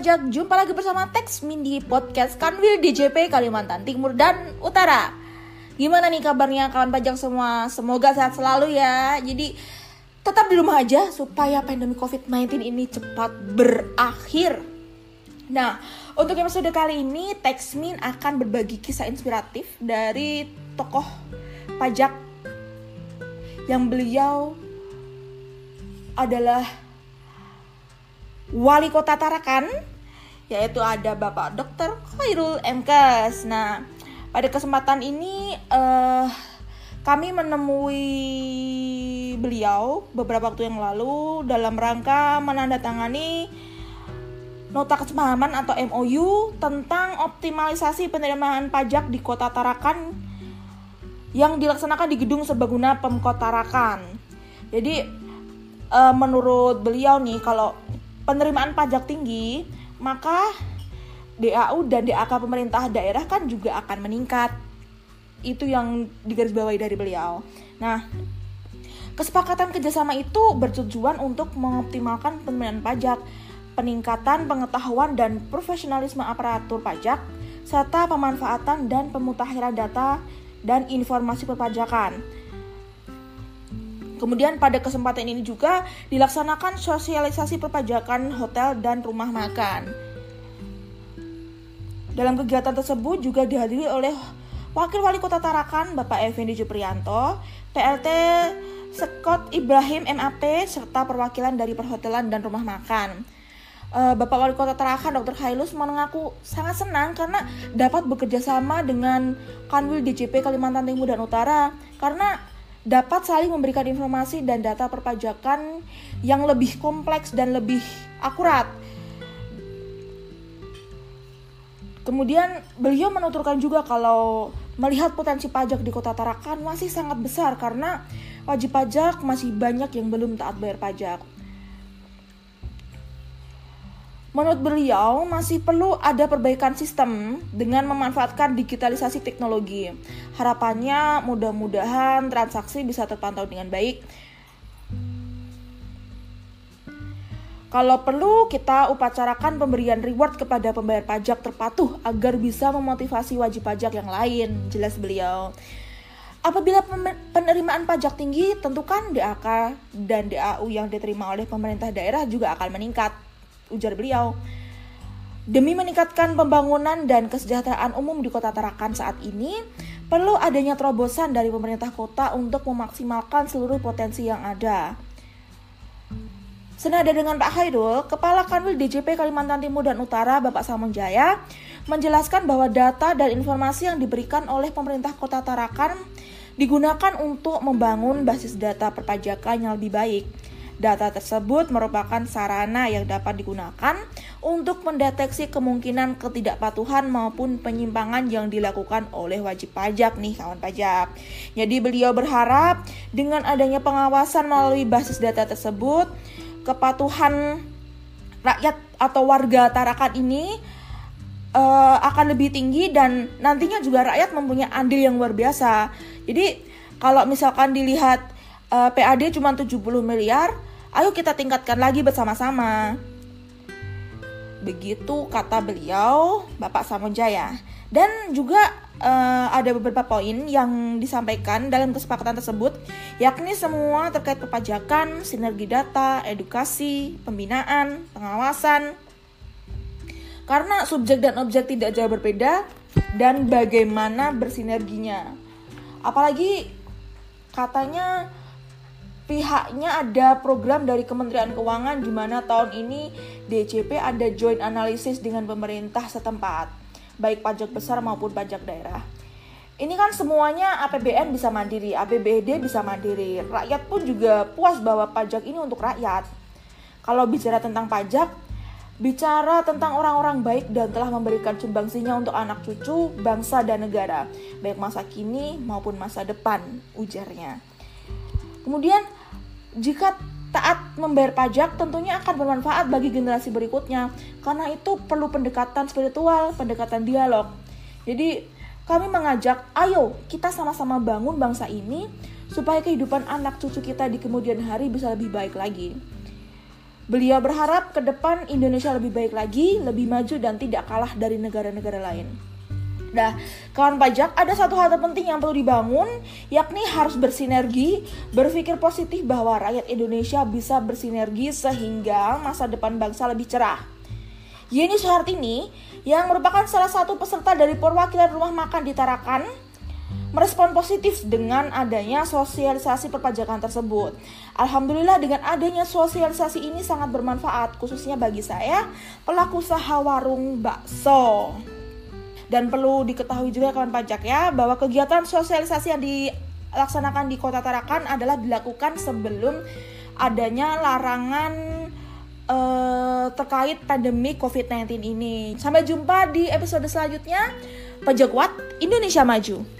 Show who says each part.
Speaker 1: pajak, jumpa lagi bersama Texmin di podcast Kanwil DJP Kalimantan Timur dan Utara. Gimana nih kabarnya kawan pajak semua? Semoga sehat selalu ya. Jadi tetap di rumah aja supaya pandemi COVID-19 ini cepat berakhir. Nah, untuk episode kali ini Texmin akan berbagi kisah inspiratif dari tokoh pajak yang beliau adalah wali kota Tarakan yaitu ada Bapak Dr. Khairul Mkes. Nah, pada kesempatan ini uh, kami menemui beliau beberapa waktu yang lalu dalam rangka menandatangani nota kesepahaman atau MOU tentang optimalisasi penerimaan pajak di Kota Tarakan yang dilaksanakan di Gedung Serbaguna Pemkot Tarakan. Jadi uh, menurut beliau nih kalau penerimaan pajak tinggi, maka DAU dan DAK pemerintah daerah kan juga akan meningkat. Itu yang digarisbawahi dari beliau. Nah, kesepakatan kerjasama itu bertujuan untuk mengoptimalkan penerimaan pajak, peningkatan pengetahuan dan profesionalisme aparatur pajak, serta pemanfaatan dan pemutakhiran data dan informasi perpajakan Kemudian pada kesempatan ini juga dilaksanakan sosialisasi perpajakan hotel dan rumah makan. Dalam kegiatan tersebut juga dihadiri oleh Wakil Wali Kota Tarakan Bapak Effendi Juprianto, PLT Scott Ibrahim MAP, serta perwakilan dari perhotelan dan rumah makan. Eh, Bapak Wali Kota Tarakan Dr. Khailus mengaku sangat senang karena dapat bekerja sama dengan Kanwil DJP Kalimantan Timur dan Utara karena dapat saling memberikan informasi dan data perpajakan yang lebih kompleks dan lebih akurat. Kemudian beliau menuturkan juga kalau melihat potensi pajak di Kota Tarakan masih sangat besar karena wajib pajak masih banyak yang belum taat bayar pajak. Menurut beliau, masih perlu ada perbaikan sistem dengan memanfaatkan digitalisasi teknologi. Harapannya, mudah-mudahan transaksi bisa terpantau dengan baik. Kalau perlu, kita upacarakan pemberian reward kepada pembayar pajak terpatuh agar bisa memotivasi wajib pajak yang lain, jelas beliau. Apabila penerimaan pajak tinggi, tentukan DAK dan DAU yang diterima oleh pemerintah daerah juga akan meningkat ujar beliau. Demi meningkatkan pembangunan dan kesejahteraan umum di Kota Tarakan saat ini, perlu adanya terobosan dari pemerintah kota untuk memaksimalkan seluruh potensi yang ada. Senada dengan Pak Hairul, Kepala Kanwil DJP Kalimantan Timur dan Utara Bapak Samunjaya menjelaskan bahwa data dan informasi yang diberikan oleh pemerintah Kota Tarakan digunakan untuk membangun basis data perpajakan yang lebih baik Data tersebut merupakan sarana yang dapat digunakan untuk mendeteksi kemungkinan ketidakpatuhan maupun penyimpangan yang dilakukan oleh wajib pajak nih kawan pajak. Jadi beliau berharap dengan adanya pengawasan melalui basis data tersebut, kepatuhan rakyat atau warga Tarakan ini uh, akan lebih tinggi dan nantinya juga rakyat mempunyai andil yang luar biasa. Jadi kalau misalkan dilihat uh, eh, PAD cuma 70 miliar, Ayo kita tingkatkan lagi bersama-sama. Begitu kata beliau, Bapak Samojaya. Dan juga uh, ada beberapa poin yang disampaikan dalam kesepakatan tersebut, yakni semua terkait perpajakan, sinergi data, edukasi, pembinaan, pengawasan. Karena subjek dan objek tidak jauh berbeda dan bagaimana bersinerginya. Apalagi katanya pihaknya ada program dari Kementerian Keuangan di mana tahun ini DCP ada joint analysis dengan pemerintah setempat, baik pajak besar maupun pajak daerah. Ini kan semuanya APBN bisa mandiri, APBD bisa mandiri. Rakyat pun juga puas bahwa pajak ini untuk rakyat. Kalau bicara tentang pajak, bicara tentang orang-orang baik dan telah memberikan sumbangsinya untuk anak cucu, bangsa dan negara, baik masa kini maupun masa depan, ujarnya. Kemudian jika taat membayar pajak tentunya akan bermanfaat bagi generasi berikutnya karena itu perlu pendekatan spiritual, pendekatan dialog. Jadi kami mengajak, ayo kita sama-sama bangun bangsa ini supaya kehidupan anak cucu kita di kemudian hari bisa lebih baik lagi. Beliau berharap ke depan Indonesia lebih baik lagi, lebih maju dan tidak kalah dari negara-negara lain. Nah, kawan pajak, ada satu hal terpenting yang perlu dibangun, yakni harus bersinergi, berpikir positif bahwa rakyat Indonesia bisa bersinergi sehingga masa depan bangsa lebih cerah. Yeni Suhartini, yang merupakan salah satu peserta dari perwakilan rumah makan di Tarakan, merespon positif dengan adanya sosialisasi perpajakan tersebut. Alhamdulillah dengan adanya sosialisasi ini sangat bermanfaat, khususnya bagi saya, pelaku usaha warung bakso. Dan perlu diketahui juga kawan pajak ya bahwa kegiatan sosialisasi yang dilaksanakan di Kota Tarakan adalah dilakukan sebelum adanya larangan uh, terkait pandemi COVID-19 ini. Sampai jumpa di episode selanjutnya. Pajak Indonesia Maju.